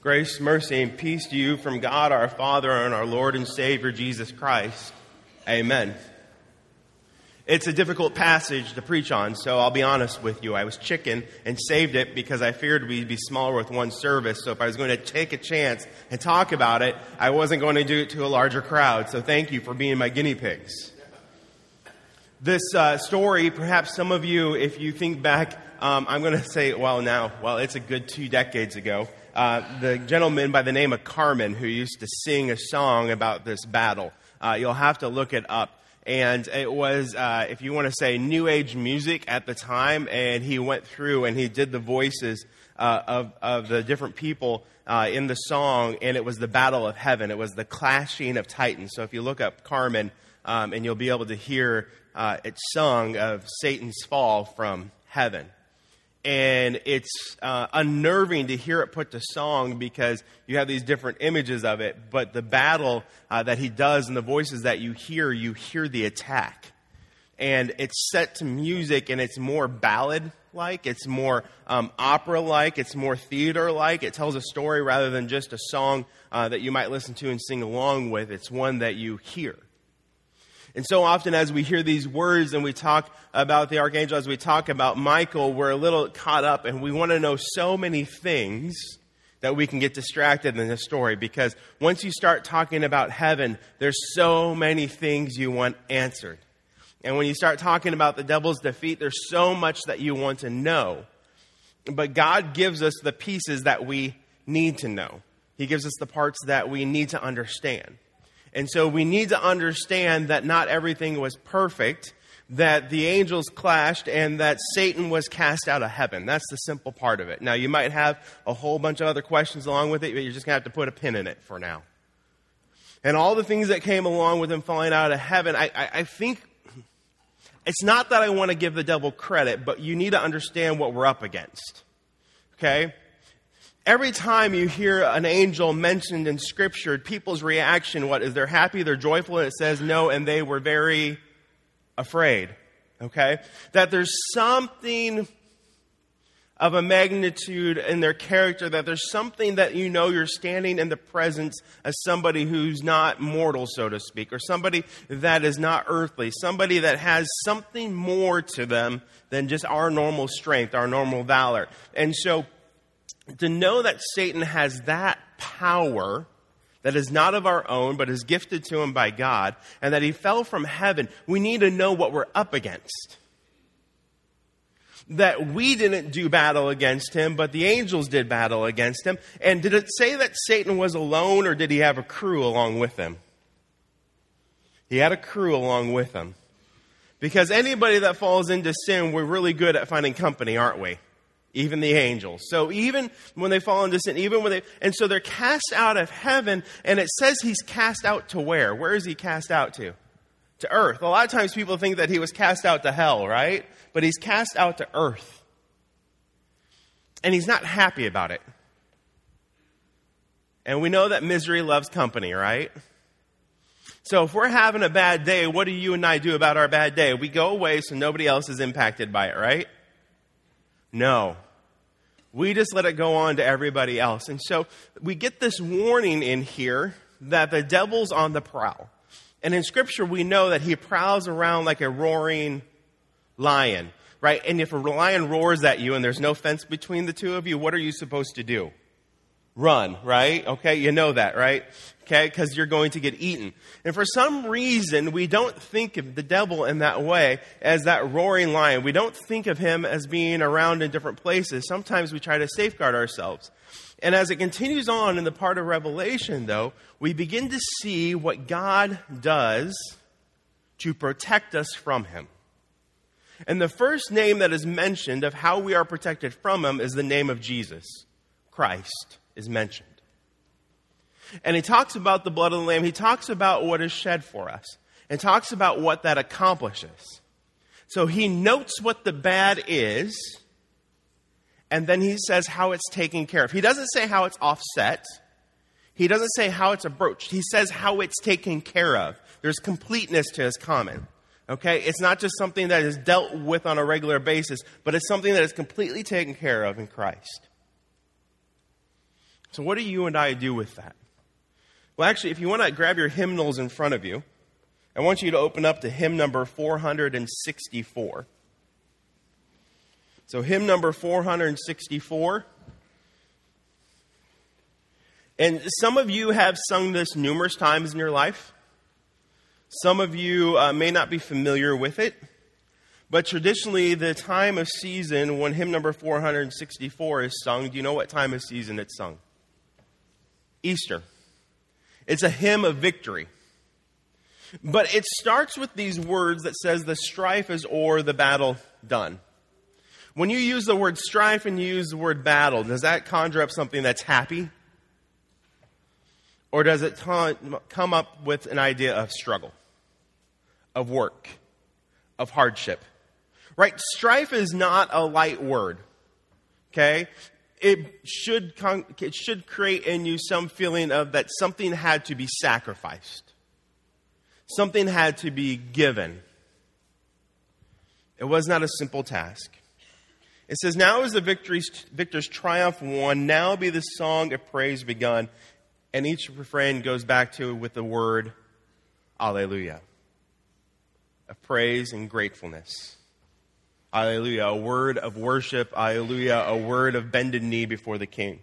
Grace, mercy, and peace to you from God our Father and our Lord and Savior Jesus Christ. Amen. It's a difficult passage to preach on, so I'll be honest with you. I was chicken and saved it because I feared we'd be smaller with one service. So if I was going to take a chance and talk about it, I wasn't going to do it to a larger crowd. So thank you for being my guinea pigs. This uh, story, perhaps some of you, if you think back, um, I'm going to say, well, now, well, it's a good two decades ago. Uh, the gentleman by the name of Carmen who used to sing a song about this battle. Uh, you'll have to look it up and it was, uh, if you want to say, new age music at the time. And he went through and he did the voices uh, of, of the different people uh, in the song, and it was the battle of heaven. It was the clashing of titans. So if you look up Carmen, um, and you'll be able to hear uh, it sung of Satan's fall from heaven and it's uh, unnerving to hear it put to song because you have these different images of it but the battle uh, that he does and the voices that you hear you hear the attack. And it's set to music and it's more ballad like it's more um, opera like it's more theater like it tells a story rather than just a song uh, that you might listen to and sing along with. It's one that you hear and so often, as we hear these words and we talk about the archangel, as we talk about Michael, we're a little caught up and we want to know so many things that we can get distracted in this story because once you start talking about heaven, there's so many things you want answered. And when you start talking about the devil's defeat, there's so much that you want to know. But God gives us the pieces that we need to know. He gives us the parts that we need to understand. And so we need to understand that not everything was perfect, that the angels clashed, and that Satan was cast out of heaven. That's the simple part of it. Now, you might have a whole bunch of other questions along with it, but you're just going to have to put a pin in it for now. And all the things that came along with him falling out of heaven, I, I, I think it's not that I want to give the devil credit, but you need to understand what we're up against. Okay? Every time you hear an angel mentioned in Scripture, people's reaction, what is they're happy, they're joyful, and it says no, and they were very afraid. Okay? That there's something of a magnitude in their character, that there's something that you know you're standing in the presence of somebody who's not mortal, so to speak, or somebody that is not earthly, somebody that has something more to them than just our normal strength, our normal valor. And so, to know that Satan has that power that is not of our own, but is gifted to him by God, and that he fell from heaven, we need to know what we're up against. That we didn't do battle against him, but the angels did battle against him. And did it say that Satan was alone, or did he have a crew along with him? He had a crew along with him. Because anybody that falls into sin, we're really good at finding company, aren't we? Even the angels. So even when they fall into sin, even when they, and so they're cast out of heaven, and it says he's cast out to where? Where is he cast out to? To earth. A lot of times people think that he was cast out to hell, right? But he's cast out to earth. And he's not happy about it. And we know that misery loves company, right? So if we're having a bad day, what do you and I do about our bad day? We go away so nobody else is impacted by it, right? No. We just let it go on to everybody else. And so we get this warning in here that the devil's on the prowl. And in scripture, we know that he prowls around like a roaring lion, right? And if a lion roars at you and there's no fence between the two of you, what are you supposed to do? Run, right? Okay, you know that, right? okay? Because you're going to get eaten. And for some reason, we don't think of the devil in that way as that roaring lion. We don't think of him as being around in different places. Sometimes we try to safeguard ourselves. And as it continues on in the part of Revelation, though, we begin to see what God does to protect us from him. And the first name that is mentioned of how we are protected from him is the name of Jesus. Christ is mentioned. And he talks about the blood of the Lamb. He talks about what is shed for us and talks about what that accomplishes. So he notes what the bad is, and then he says how it's taken care of. He doesn't say how it's offset. He doesn't say how it's approached. He says how it's taken care of. There's completeness to his comment. Okay? It's not just something that is dealt with on a regular basis, but it's something that is completely taken care of in Christ. So, what do you and I do with that? Well, actually, if you want to grab your hymnals in front of you, I want you to open up to hymn number 464. So, hymn number 464. And some of you have sung this numerous times in your life. Some of you uh, may not be familiar with it. But traditionally, the time of season when hymn number 464 is sung, do you know what time of season it's sung? Easter. It's a hymn of victory. But it starts with these words that says the strife is o'er, the battle done. When you use the word strife and you use the word battle, does that conjure up something that's happy? Or does it t- come up with an idea of struggle, of work, of hardship? Right? Strife is not a light word. Okay? It should, con- it should create in you some feeling of that something had to be sacrificed. Something had to be given. It was not a simple task. It says, Now is the victory's, victor's triumph won. Now be the song of praise begun. And each refrain goes back to with the word Alleluia, of praise and gratefulness. Alleluia. A word of worship. Alleluia. A word of bended knee before the king.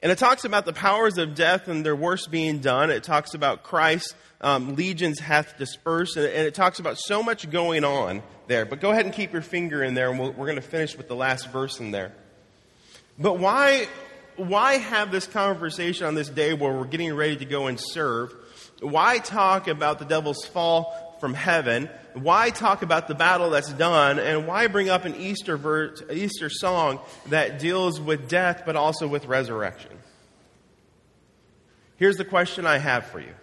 And it talks about the powers of death and their worst being done. It talks about Christ, um, legions hath dispersed, and, it talks about so much going on there. But go ahead and keep your finger in there, and we we are going to finish with the last verse in there. But why, why have this conversation on this day where we're getting ready to go and serve? Why talk about the devil's fall from heaven. Why talk about the battle that's done? And why bring up an Easter, verse, Easter song that deals with death but also with resurrection? Here's the question I have for you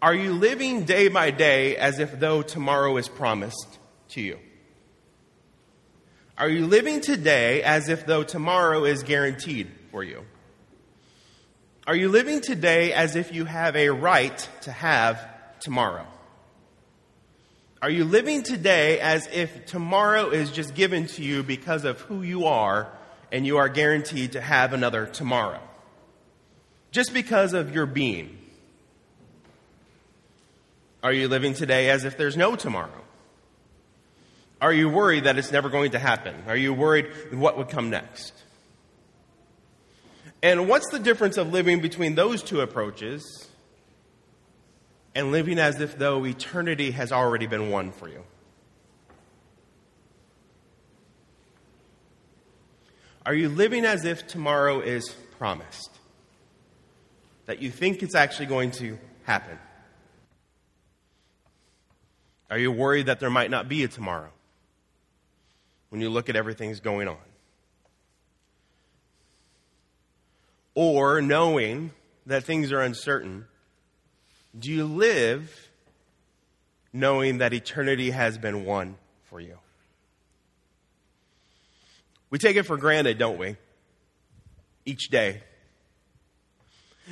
Are you living day by day as if though tomorrow is promised to you? Are you living today as if though tomorrow is guaranteed for you? Are you living today as if you have a right to have tomorrow? Are you living today as if tomorrow is just given to you because of who you are and you are guaranteed to have another tomorrow? Just because of your being. Are you living today as if there's no tomorrow? Are you worried that it's never going to happen? Are you worried what would come next? And what's the difference of living between those two approaches and living as if though eternity has already been won for you? Are you living as if tomorrow is promised? That you think it's actually going to happen? Are you worried that there might not be a tomorrow when you look at everything's going on? Or knowing that things are uncertain do you live knowing that eternity has been won for you? We take it for granted, don't we? Each day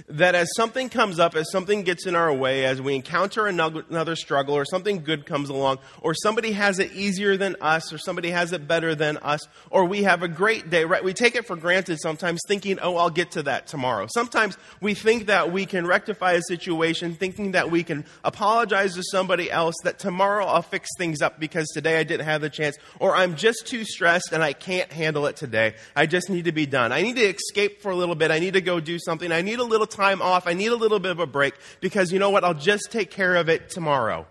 that as something comes up, as something gets in our way, as we encounter another struggle, or something good comes along, or somebody has it easier than us, or somebody has it better than us, or we have a great day, right? We take it for granted sometimes, thinking, oh, I'll get to that tomorrow. Sometimes we think that we can rectify a situation, thinking that we can apologize to somebody else, that tomorrow I'll fix things up because today I didn't have the chance, or I'm just too stressed and I can't handle it today. I just need to be done. I need to escape for a little bit. I need to go do something. I need a little little time off. I need a little bit of a break because you know what? I'll just take care of it tomorrow.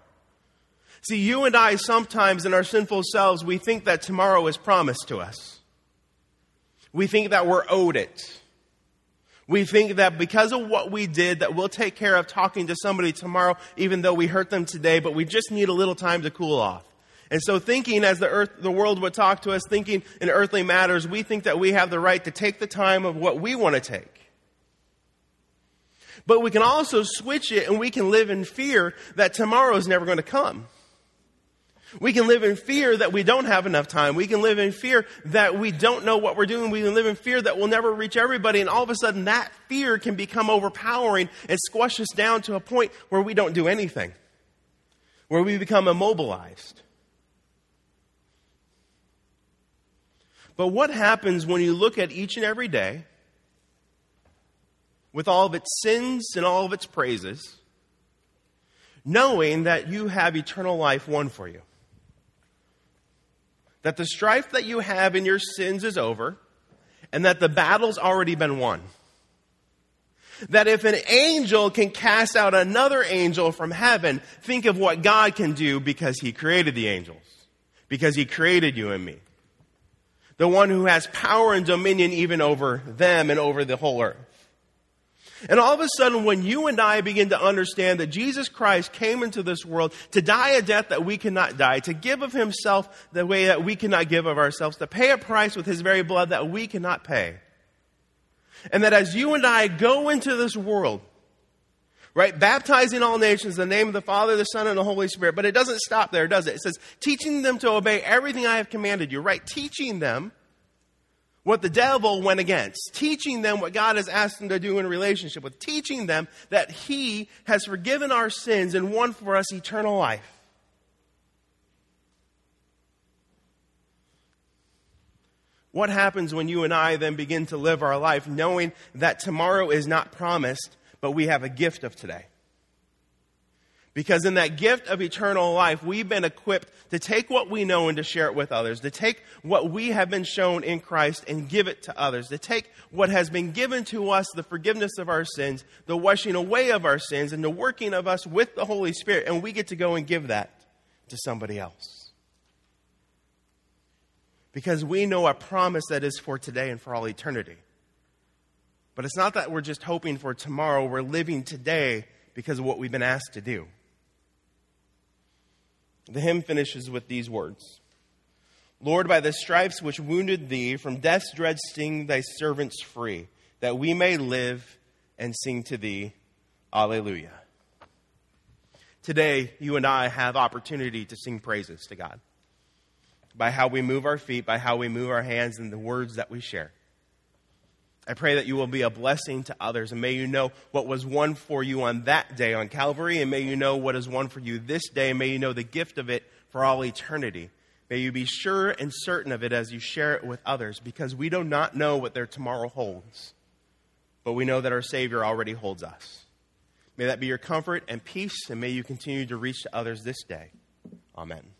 See, you and I sometimes in our sinful selves, we think that tomorrow is promised to us. We think that we're owed it. We think that because of what we did, that we'll take care of talking to somebody tomorrow, even though we hurt them today, but we just need a little time to cool off. And so thinking as the earth, the world would talk to us, thinking in earthly matters, we think that we have the right to take the time of what we want to take. But we can also switch it and we can live in fear that tomorrow is never going to come. We can live in fear that we don't have enough time. We can live in fear that we don't know what we're doing. We can live in fear that we'll never reach everybody. And all of a sudden, that fear can become overpowering and squash us down to a point where we don't do anything, where we become immobilized. But what happens when you look at each and every day with all of its sins and all of its praises, knowing that you have eternal life won for you? That the strife that you have in your sins is over, and that the battle's already been won. That if an angel can cast out another angel from heaven, think of what God can do because he created the angels. Because he created you and me. The one who has power and dominion even over them and over the whole earth. And all of a sudden, when you and I begin to understand that Jesus Christ came into this world to die a death that we cannot die, to give of himself the way that we cannot give of ourselves, to pay a price with his very blood that we cannot pay, and that as you and I go into this world, right, baptizing all nations in the name of the Father, the Son, and the Holy Spirit, but it doesn't stop there, does it? It says, teaching them to obey everything I have commanded you, right? Teaching them what the devil went against, teaching them what God has asked them to do in relationship with, teaching them that He has forgiven our sins and won for us eternal life. What happens when you and I then begin to live our life knowing that tomorrow is not promised, but we have a gift of today? Because in that gift of eternal life, we've been equipped to take what we know and to share it with others, to take what we have been shown in Christ and give it to others, to take what has been given to us, the forgiveness of our sins, the washing away of our sins, and the working of us with the Holy Spirit, and we get to go and give that to somebody else because we know a promise that is for today and for all eternity. But it's not that we're just hoping for tomorrow, we're living today because of what we've been asked to do. The hymn finishes with these words Lord, by the stripes which wounded thee, from death's dread sting thy servants free, that we may live and sing to thee. Alleluia. Today, you and I have opportunity to sing praises to God by how we move our feet, by how we move our hands, and the words that we share. I pray that you will be a blessing to others, and may you know what was won for you on that day on Calvary, and may you know what is won for you this day, and may you know the gift of it for all eternity. May you be sure and certain of it as you share it with others, because we do not know what their tomorrow holds, but we know that our Savior already holds us. May that be your comfort and peace, and may you continue to reach to others this day. Amen.